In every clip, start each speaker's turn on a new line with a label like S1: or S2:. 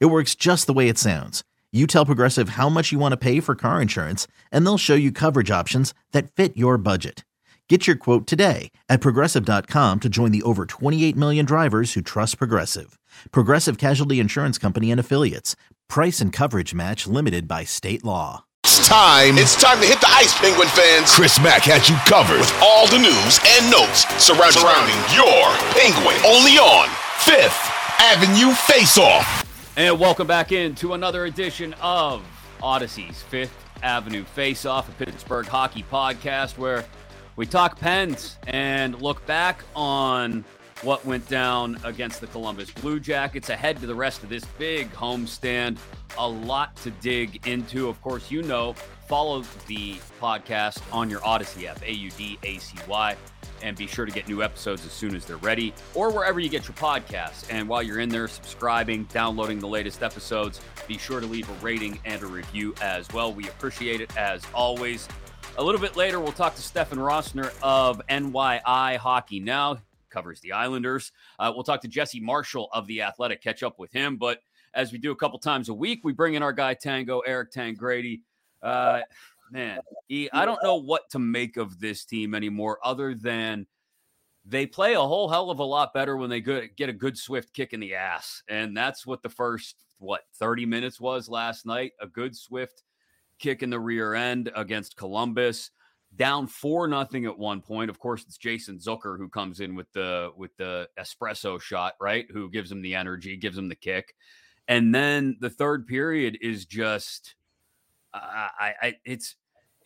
S1: It works just the way it sounds. You tell Progressive how much you want to pay for car insurance, and they'll show you coverage options that fit your budget. Get your quote today at progressive.com to join the over 28 million drivers who trust Progressive. Progressive Casualty Insurance Company and Affiliates. Price and coverage match limited by state law.
S2: It's time.
S3: It's time to hit the ice, Penguin fans.
S2: Chris Mack has you covered
S3: with all the news and notes surrounding, surrounding your Penguin. Only on
S2: Fifth Avenue Face Off.
S4: And welcome back into another edition of Audacy's Fifth Avenue Face Off, a Pittsburgh hockey podcast where we talk Pens and look back on what went down against the Columbus Blue Jackets ahead to the rest of this big homestand. A lot to dig into. Of course, you know, follow the podcast on your Odyssey app, A U D A C Y and be sure to get new episodes as soon as they're ready or wherever you get your podcasts. And while you're in there subscribing, downloading the latest episodes, be sure to leave a rating and a review as well. We appreciate it as always. A little bit later, we'll talk to Stefen Rosner of NYI Hockey Now, covers the Islanders. Uh, we'll talk to Jesse Marshall of The Athletic, catch up with him. But as we do a couple times a week, we bring in our guy Tango, Eric Tangradi. Uh, man, he, I don't know what to make of this team anymore, other than they play a whole hell of a lot better when they get a good swift kick in the ass, and that's what the first what 30 minutes was last night. A good swift kick in the rear end against Columbus. Down four nothing at one point. Of course, it's Jason Zucker who comes in with the with the espresso shot, right? Who gives him the energy, gives him the kick, and then the third period is just, I, I, it's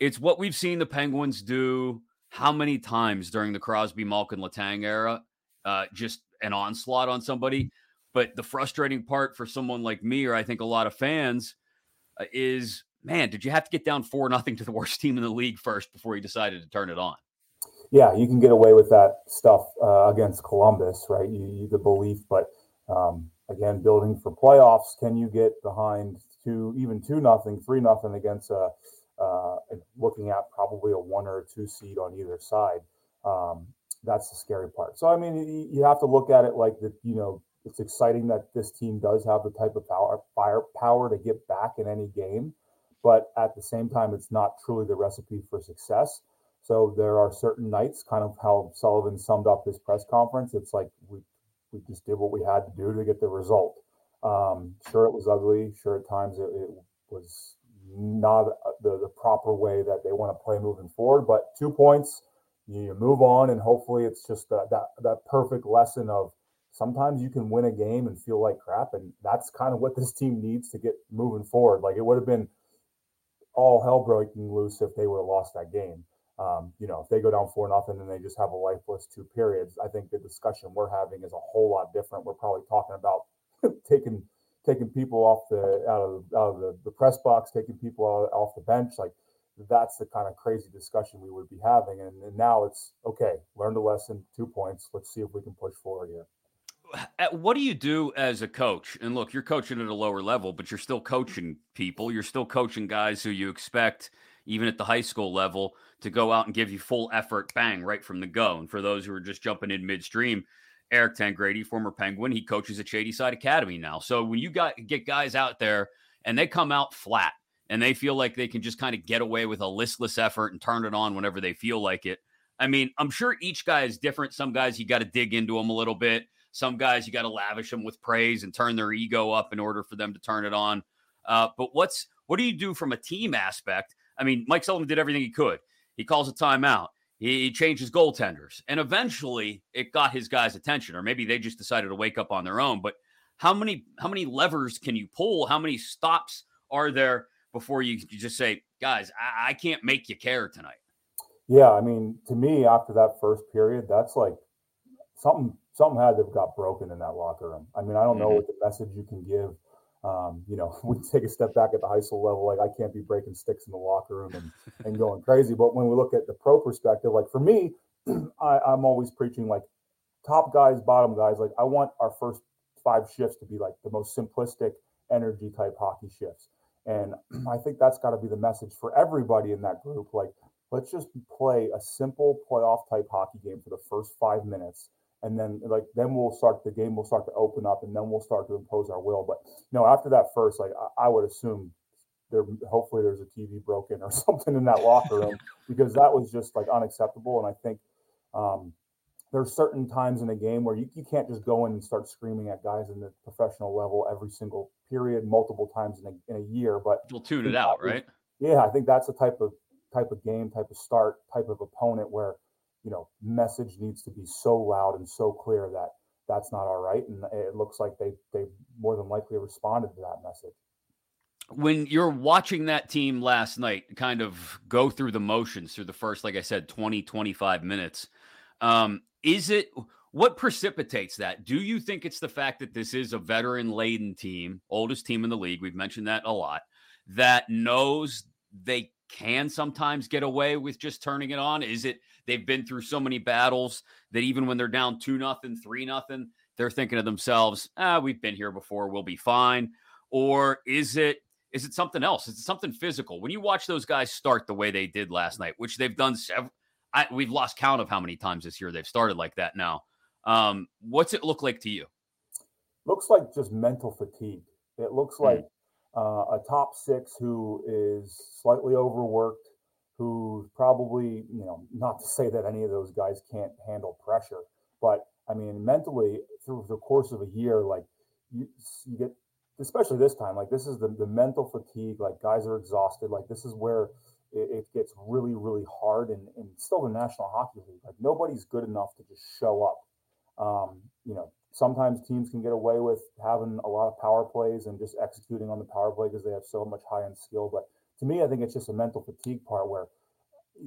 S4: it's what we've seen the Penguins do how many times during the Crosby, Malkin, Letang era, uh, just an onslaught on somebody. But the frustrating part for someone like me, or I think a lot of fans, uh, is man, did you have to get down four nothing to the worst team in the league first before you decided to turn it on?
S5: Yeah, you can get away with that stuff uh, against Columbus, right? You, you the belief, but um, again, building for playoffs, can you get behind two, even two nothing, three nothing against a uh, looking at probably a one or a two seed on either side. Um, that's the scary part. So I mean, you have to look at it like that. You know, it's exciting that this team does have the type of power, firepower to get back in any game, but at the same time, it's not truly the recipe for success. So there are certain nights, kind of how Sullivan summed up his press conference. It's like we we just did what we had to do to get the result. Um, sure, it was ugly. Sure, at times it, it was not the, the proper way that they want to play moving forward. But two points, you move on, and hopefully it's just that that, that perfect lesson of sometimes you can win a game and feel like crap, and that's kind of what this team needs to get moving forward. Like it would have been all hell breaking loose if they would have lost that game. Um, you know, if they go down four nothing and they just have a lifeless two periods, I think the discussion we're having is a whole lot different. We're probably talking about taking taking people off the out of out of the, the press box, taking people out, off the bench, like that's the kind of crazy discussion we would be having. And, and now it's okay, learn the lesson, two points. Let's see if we can push forward here.
S4: What do you do as a coach? And look, you're coaching at a lower level, but you're still coaching people. You're still coaching guys who you expect, even at the high school level, to go out and give you full effort, bang, right from the go. And for those who are just jumping in midstream, Eric Tangradi, former Penguin. He coaches at Shadyside Academy now. So when you got get guys out there and they come out flat and they feel like they can just kind of get away with a listless effort and turn it on whenever they feel like it. I mean, I'm sure each guy is different. Some guys you got to dig into them a little bit. Some guys you got to lavish them with praise and turn their ego up in order for them to turn it on. Uh, but what's what do you do from a team aspect? I mean, Mike Sullivan did everything he could. He calls a timeout. He changed his goaltenders, and eventually it got his guys' attention, or maybe they just decided to wake up on their own. But how many how many levers can you pull? How many stops are there before you, just say, guys, I, I can't make you care tonight?
S5: Yeah, I mean, to me, after that first period, that's like something something had to have got broken in that locker room. I mean, I don't know mm-hmm. what the message you can give um, you know, we take a step back at the high school level. Like I can't be breaking sticks in the locker room and, and going crazy. But when we look at the pro perspective, like for me, I, I'm always preaching like top guys, bottom guys. Like I want our first five shifts to be like the most simplistic energy type hockey shifts. And I think that's got to be the message for everybody in that group. Like, let's just play a simple playoff type hockey game for the first five minutes and then like then we'll start the game will start to open up and then we'll start to impose our will. But you know after that first like i, I would assume there hopefully there's a tv broken or something in that locker room because that was just like unacceptable. And i think um, there's certain times in a game where you, you can't just go in and start screaming at guys in the professional level every single period multiple times in a, in a year. But
S4: we'll tune it out right?
S5: Yeah i think that's the type of type of game type of start type of opponent where you know message needs to be so loud and so clear that that's not all right and it looks like they they more than likely responded to that message
S4: when you're watching that team last night kind of go through the motions through the first like i said 20 25 minutes um, is it what precipitates that do you think it's the fact that this is a veteran laden team oldest team in the league we've mentioned that a lot that knows they can sometimes get away with just turning it on? Is it they've been through so many battles that even when they're down two nothing, three nothing, they're thinking to themselves, "Ah, we've been here before, we'll be fine." Or is it is it something else? Is it something physical? When you watch those guys start the way they did last night, which they've done several, I, we've lost count of how many times this year they've started like that. Now, um, what's it look like to you?
S5: Looks like just mental fatigue. It looks hmm. like uh, a top six who is slightly overworked, who probably, you know, not to say that any of those guys can't handle pressure, but I mean, mentally through the course of a year, like you, you get, especially this time, like this is the, the mental fatigue, like guys are exhausted. Like this is where it, it gets really, really hard. And, and still the National Hockey League, like nobody's good enough to just show up. Um, you know, sometimes teams can get away with having a lot of power plays and just executing on the power play because they have so much high end skill. But to me, I think it's just a mental fatigue part where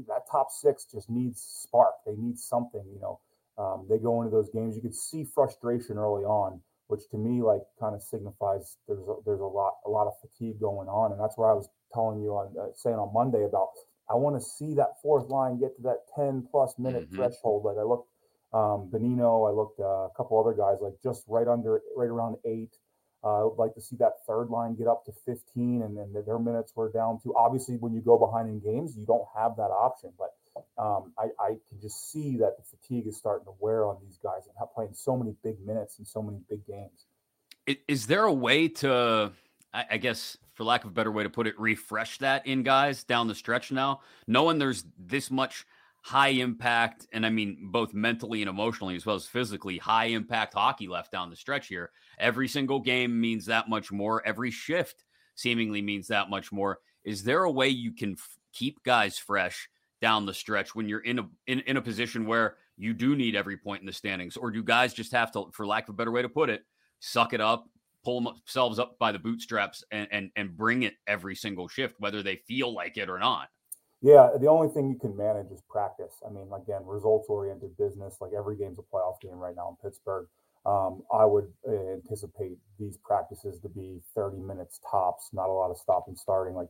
S5: that top six just needs spark. They need something, you know. Um, they go into those games. You could see frustration early on, which to me like kind of signifies there's a, there's a lot a lot of fatigue going on, and that's where I was telling you on uh, saying on Monday about I want to see that fourth line get to that 10 plus minute mm-hmm. threshold. Like I looked um, Bonino, I looked uh, a couple other guys like just right under, right around eight. Uh, I would like to see that third line get up to 15, and then their minutes were down to. Obviously, when you go behind in games, you don't have that option. But um, I, I, can just see that the fatigue is starting to wear on these guys and playing so many big minutes and so many big games.
S4: Is there a way to, I guess, for lack of a better way to put it, refresh that in guys down the stretch now, knowing there's this much high impact, and I mean both mentally and emotionally as well as physically, high impact hockey left down the stretch here. Every single game means that much more. Every shift seemingly means that much more. Is there a way you can f- keep guys fresh down the stretch when you're in a in, in a position where you do need every point in the standings, or do guys just have to, for lack of a better way to put it, suck it up, pull themselves up by the bootstraps, and and and bring it every single shift, whether they feel like it or not?
S5: Yeah, the only thing you can manage is practice. I mean, again, results oriented business. Like every game's a playoff game right now in Pittsburgh. Um, I would anticipate these practices to be 30 minutes tops, not a lot of stop and starting. Like,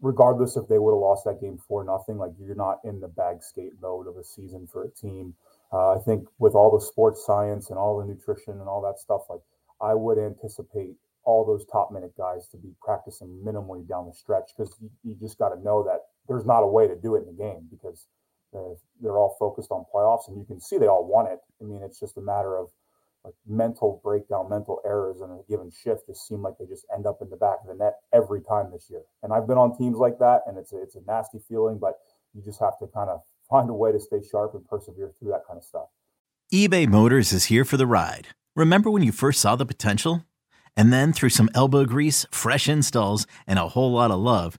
S5: regardless if they would have lost that game for nothing, like you're not in the bag skate mode of a season for a team. Uh, I think with all the sports science and all the nutrition and all that stuff, like I would anticipate all those top minute guys to be practicing minimally down the stretch because you, you just got to know that there's not a way to do it in the game because they're, all focused on playoffs and you can see they all want it. I mean, it's just a matter of like mental breakdown, mental errors in a given shift just seem like they just end up in the back of the net every time this year. And I've been on teams like that and it's a, it's a nasty feeling, but you just have to kind of find a way to stay sharp and persevere through that kind of stuff.
S1: eBay Motors is here for the ride. Remember when you first saw the potential? And then through some elbow grease, fresh installs, and a whole lot of love,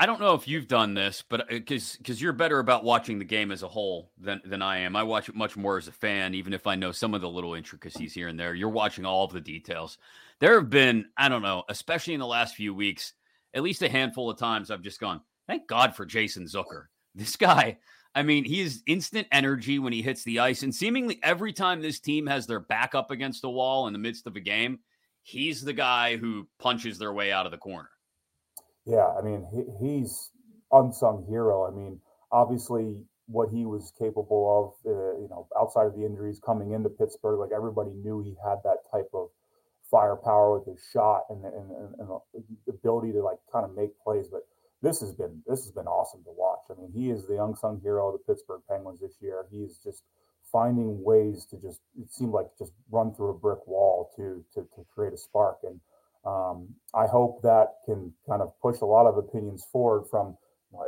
S4: I don't know if you've done this, but because uh, because you're better about watching the game as a whole than than I am. I watch it much more as a fan, even if I know some of the little intricacies here and there. You're watching all of the details. There have been, I don't know, especially in the last few weeks, at least a handful of times I've just gone, thank God for Jason Zucker. This guy, I mean, he is instant energy when he hits the ice. And seemingly every time this team has their back up against a wall in the midst of a game, he's the guy who punches their way out of the corner.
S5: Yeah, I mean, he, he's unsung hero. I mean, obviously, what he was capable of, uh, you know, outside of the injuries coming into Pittsburgh, like everybody knew he had that type of firepower with his shot and, and, and, and the ability to like kind of make plays. But this has been this has been awesome to watch. I mean, he is the unsung hero of the Pittsburgh Penguins this year. He's just finding ways to just it seemed like just run through a brick wall to to, to create a spark and um, I hope that can kind of push a lot of opinions forward from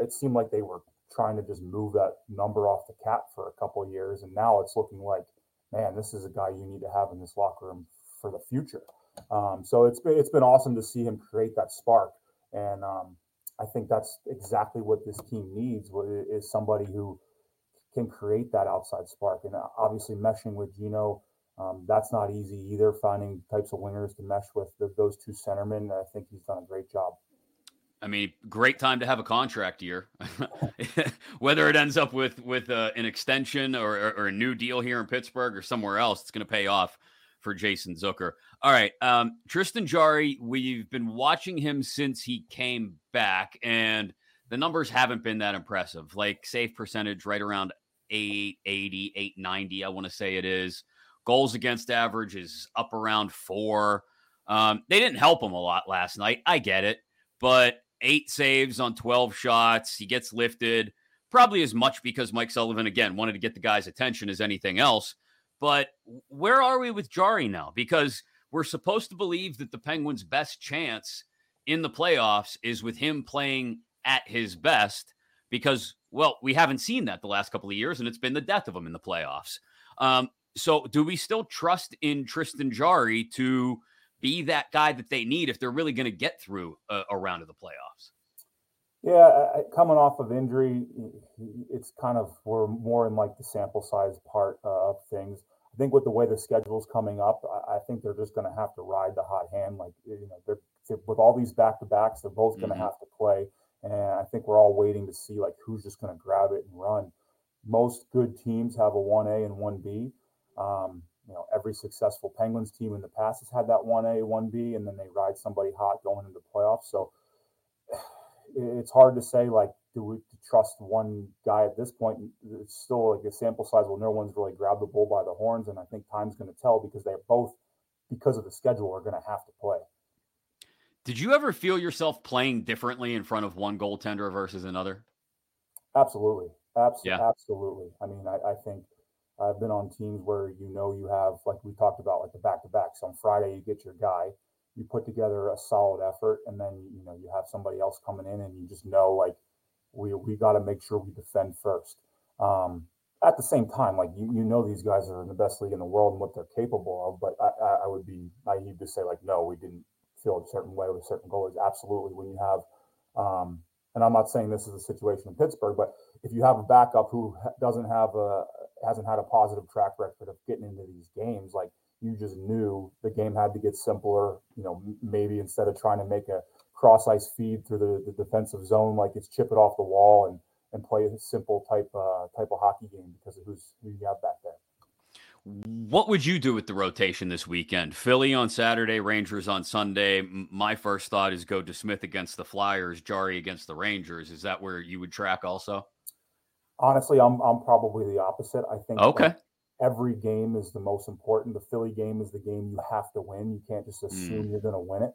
S5: it seemed like they were trying to just move that number off the cap for a couple years. And now it's looking like, man, this is a guy you need to have in this locker room for the future. Um, so it's been, it's been awesome to see him create that spark. And um, I think that's exactly what this team needs is somebody who can create that outside spark. And uh, obviously meshing with Gino, um, that's not easy either. Finding types of wingers to mesh with the, those two centermen, I think he's done a great job.
S4: I mean, great time to have a contract year. Whether it ends up with with uh, an extension or, or, or, a new deal here in Pittsburgh or somewhere else, it's going to pay off for Jason Zucker. All right, um, Tristan Jarry, we've been watching him since he came back, and the numbers haven't been that impressive. Like save percentage right around 880, 890, I want to say it is. Goals against average is up around four. Um, they didn't help him a lot last night. I get it, but eight saves on 12 shots. He gets lifted probably as much because Mike Sullivan, again, wanted to get the guy's attention as anything else. But where are we with Jarry now? Because we're supposed to believe that the Penguins' best chance in the playoffs is with him playing at his best because, well, we haven't seen that the last couple of years, and it's been the death of him in the playoffs. Um, so, do we still trust in Tristan Jarry to be that guy that they need if they're really going to get through a, a, round of the playoffs?
S5: Yeah, coming off of injury, it's kind of we're more in like the sample size part uh, of things. I think with the way the schedule's coming up, I, think they're just going to have to ride the hot hand. Like you know, they're, they're with all these back to backs, they're both going to mm-hmm. have to play, and I think we're all waiting to see like who's just going to grab it and run. Most good teams have a one A and one B. Um, you know, every successful Penguins team in the past has had that one A, one B, and then they ride somebody hot going into playoffs. So it's hard to say like, do we trust one guy at this point? It's still like a sample size where no one's really grabbed the bull by the horns, and I think time's going to tell because they're both, because of the schedule, are going to have to play.
S4: Did you ever feel yourself playing differently in front of one goaltender versus another?
S5: Absolutely. Absolutely. Yeah. Absolutely. I mean, I, I think I've been on teams where you know you have, like we talked about, like the back to backs. So on Friday, you get your guy, you put together a solid effort, and then you know you have somebody else coming in, and you just know like we we got to make sure we defend first. Um, at the same time, like you you know these guys are in the best league in the world and what they're capable of, but I, I would be naive to say like no, we didn't feel a certain way with certain goalies. Absolutely, when you have um, and I'm not saying this is a situation in Pittsburgh, but if you have a backup who doesn't have a hasn't had a positive track record of getting into these games, like you just knew the game had to get simpler. You know, maybe instead of trying to make a cross ice feed through the, the defensive zone, like it's chip it off the wall and and play a simple type uh, type of hockey game because of who's who you have back there.
S4: What would you do with the rotation this weekend? Philly on Saturday, Rangers on Sunday. My first thought is go to Smith against the Flyers, Jarry against the Rangers. Is that where you would track also?
S5: Honestly, I'm I'm probably the opposite. I think
S4: okay.
S5: every game is the most important. The Philly game is the game you have to win. You can't just assume mm. you're going to win it.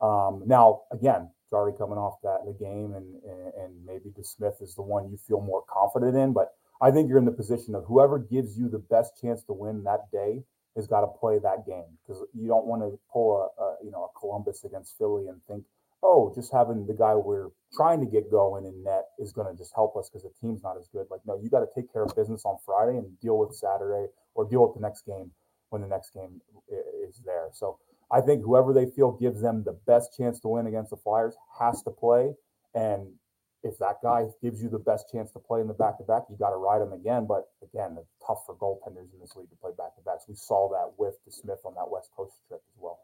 S5: Um, now, again, it's already coming off that the game, and, and and maybe DeSmith is the one you feel more confident in, but I think you're in the position of whoever gives you the best chance to win that day has got to play that game because you don't want to pull a, a, you know a Columbus against Philly and think, oh, just having the guy we're trying to get going in net is going to just help us because the team's not as good. Like, no, you got to take care of business on Friday and deal with Saturday or deal with the next game when the next game is there. So I think whoever they feel gives them the best chance to win against the Flyers has to play. And if that guy gives you the best chance to play in the back to back, you got to ride him again. But again, it's tough for goaltenders in this league to play back to backs. We saw that with DeSmith on that West Coast trip as well.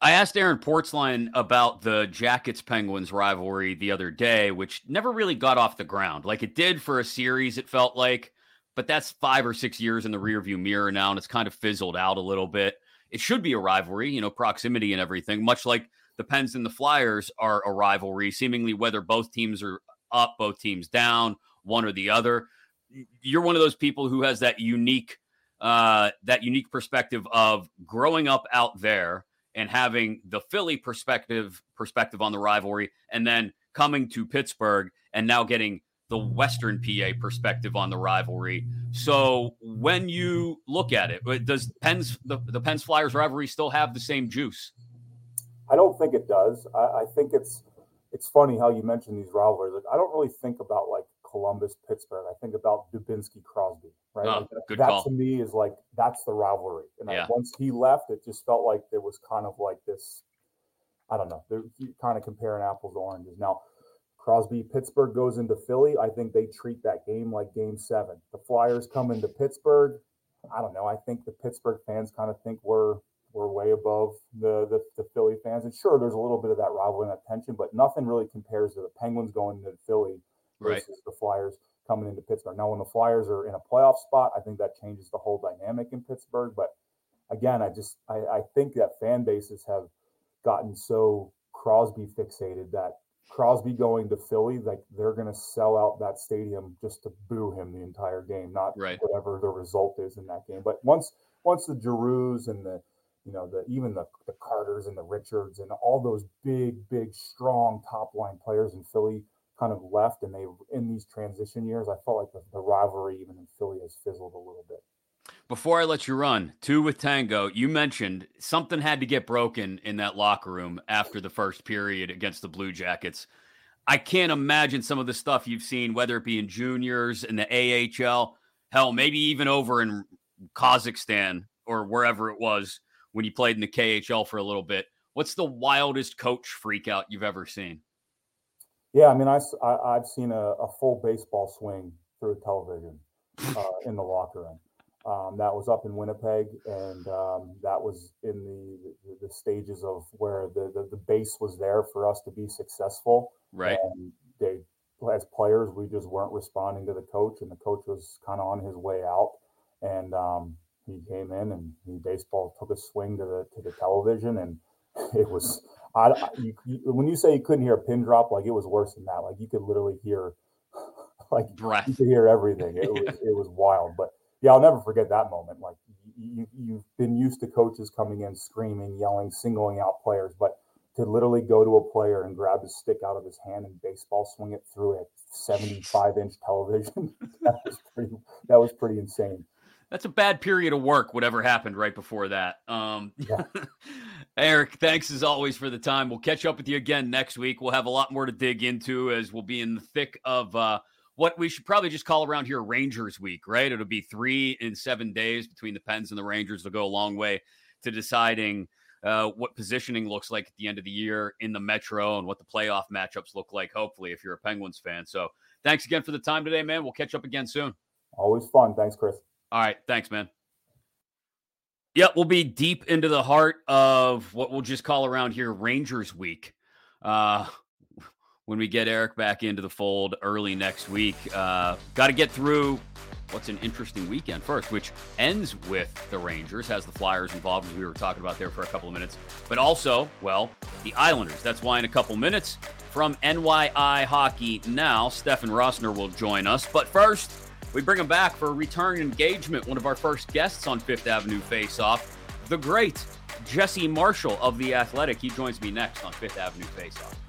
S4: I asked Aaron Portzline about the Jackets Penguins rivalry the other day, which never really got off the ground. Like it did for a series, it felt like, but that's five or six years in the rearview mirror now, and it's kind of fizzled out a little bit. It should be a rivalry, you know, proximity and everything, much like the Pens and the Flyers are a rivalry, seemingly whether both teams are up, both teams down, one or the other. You're one of those people who has that unique uh, that unique perspective of growing up out there and having the Philly perspective perspective on the rivalry, and then coming to Pittsburgh and now getting the Western PA perspective on the rivalry. So when you look at it, does Pens the, the Pens Flyers rivalry still have the same juice?
S5: I don't think it does. I, I, think it's it's funny how you mentioned these rivalries. Like, I don't really think about like Columbus, Pittsburgh. I think about Dubinsky, Crosby. Right.
S4: Oh,
S5: like, that
S4: call.
S5: to me is like that's the rivalry. And
S4: Yeah.
S5: I, once he left, it just felt like there was kind of like this. I don't know. They're you kind of comparing apples to oranges. Now, Crosby, Pittsburgh goes into Philly. I think they treat that game like Game Seven. The Flyers come into Pittsburgh. I don't know. I think the Pittsburgh fans kind of think we're we're way above the, the the Philly fans. And sure, there's a little bit of that rivalry and that tension, but nothing really compares to the Penguins going into Philly
S4: Right.
S5: versus the Flyers coming into Pittsburgh. Now, when the Flyers are in a playoff spot, I think that changes the whole dynamic in Pittsburgh. But again, I just I, I think that fan bases have gotten so Crosby fixated that Crosby going to Philly, like they're going to sell out that stadium just to boo him the entire game, not
S4: Right.
S5: whatever the result is in that game. But once once the Giroux and the you know the even the, the Carters and the Richards and all those big big strong top line players in Philly kind of left and they in these transition years, I felt like the, the rivalry even in Philly has fizzled a little bit.
S4: Before I let you run, two with Tango, you mentioned something had to get broken in that locker room after the first period against the Blue Jackets. I can't imagine some of the stuff you've seen, whether it be in juniors in the AHL, hell, maybe even over in Kazakhstan or wherever it was when you played in the KHL for a little bit. What's the wildest coach freakout you've ever seen?
S5: Yeah, I mean, I, I have seen a, a, full baseball swing through television uh, in the locker room. Um, that was up in Winnipeg, and um, that was in the, the, the stages of where the, the, the base was there for us to be successful.
S4: Right.
S5: And they, as players, we just weren't responding to the coach, and the coach was kind of on his way out. And um, he came in and he baseball took a swing to the to the television, and it was I, you, you, when you say you couldn't hear a pin drop, like it was worse than that. Like you could literally hear, like
S4: Breath.
S5: you could hear everything. It was it was wild. But yeah, I'll never forget that moment. Like you you've been used to coaches coming in screaming, yelling, singling out players, but to literally go to a player and grab his stick out of his hand and baseball swing it through a 75 inch television, that was pretty that was pretty insane.
S4: That's a bad period of work, whatever happened right before that. Um,
S5: Yeah.
S4: Eric, thanks as always for the time. We'll catch up with you again next week. We'll have a lot more to dig into as we'll be in the thick of uh, what we should probably just call around here Rangers Week, right? It'll be three in seven days between the Pens and the Rangers. It'll go a long way to deciding uh, what positioning looks like at the end of the year in the Metro and what the playoff matchups look like, hopefully, if you're a Penguins fan. So thanks again for the time today, man. We'll catch up again soon.
S5: Always fun. Thanks, Chris.
S4: All right. Thanks, man. Yep, we'll be deep into the heart of what we'll just call around here Rangers Week. Uh, when we get Eric back into the fold early next week, uh, got to get through what's an interesting weekend first, which ends with the Rangers, has the Flyers involved, as we were talking about there for a couple of minutes, but also, well, the Islanders. That's why in a couple minutes from NYI Hockey Now, Stefen Rosner will join us. But first, we bring him back for a return engagement. One of our first guests on Fifth Avenue Face Off, the great Jesse Marshall of The Athletic. He joins me next on Fifth Avenue Face Off.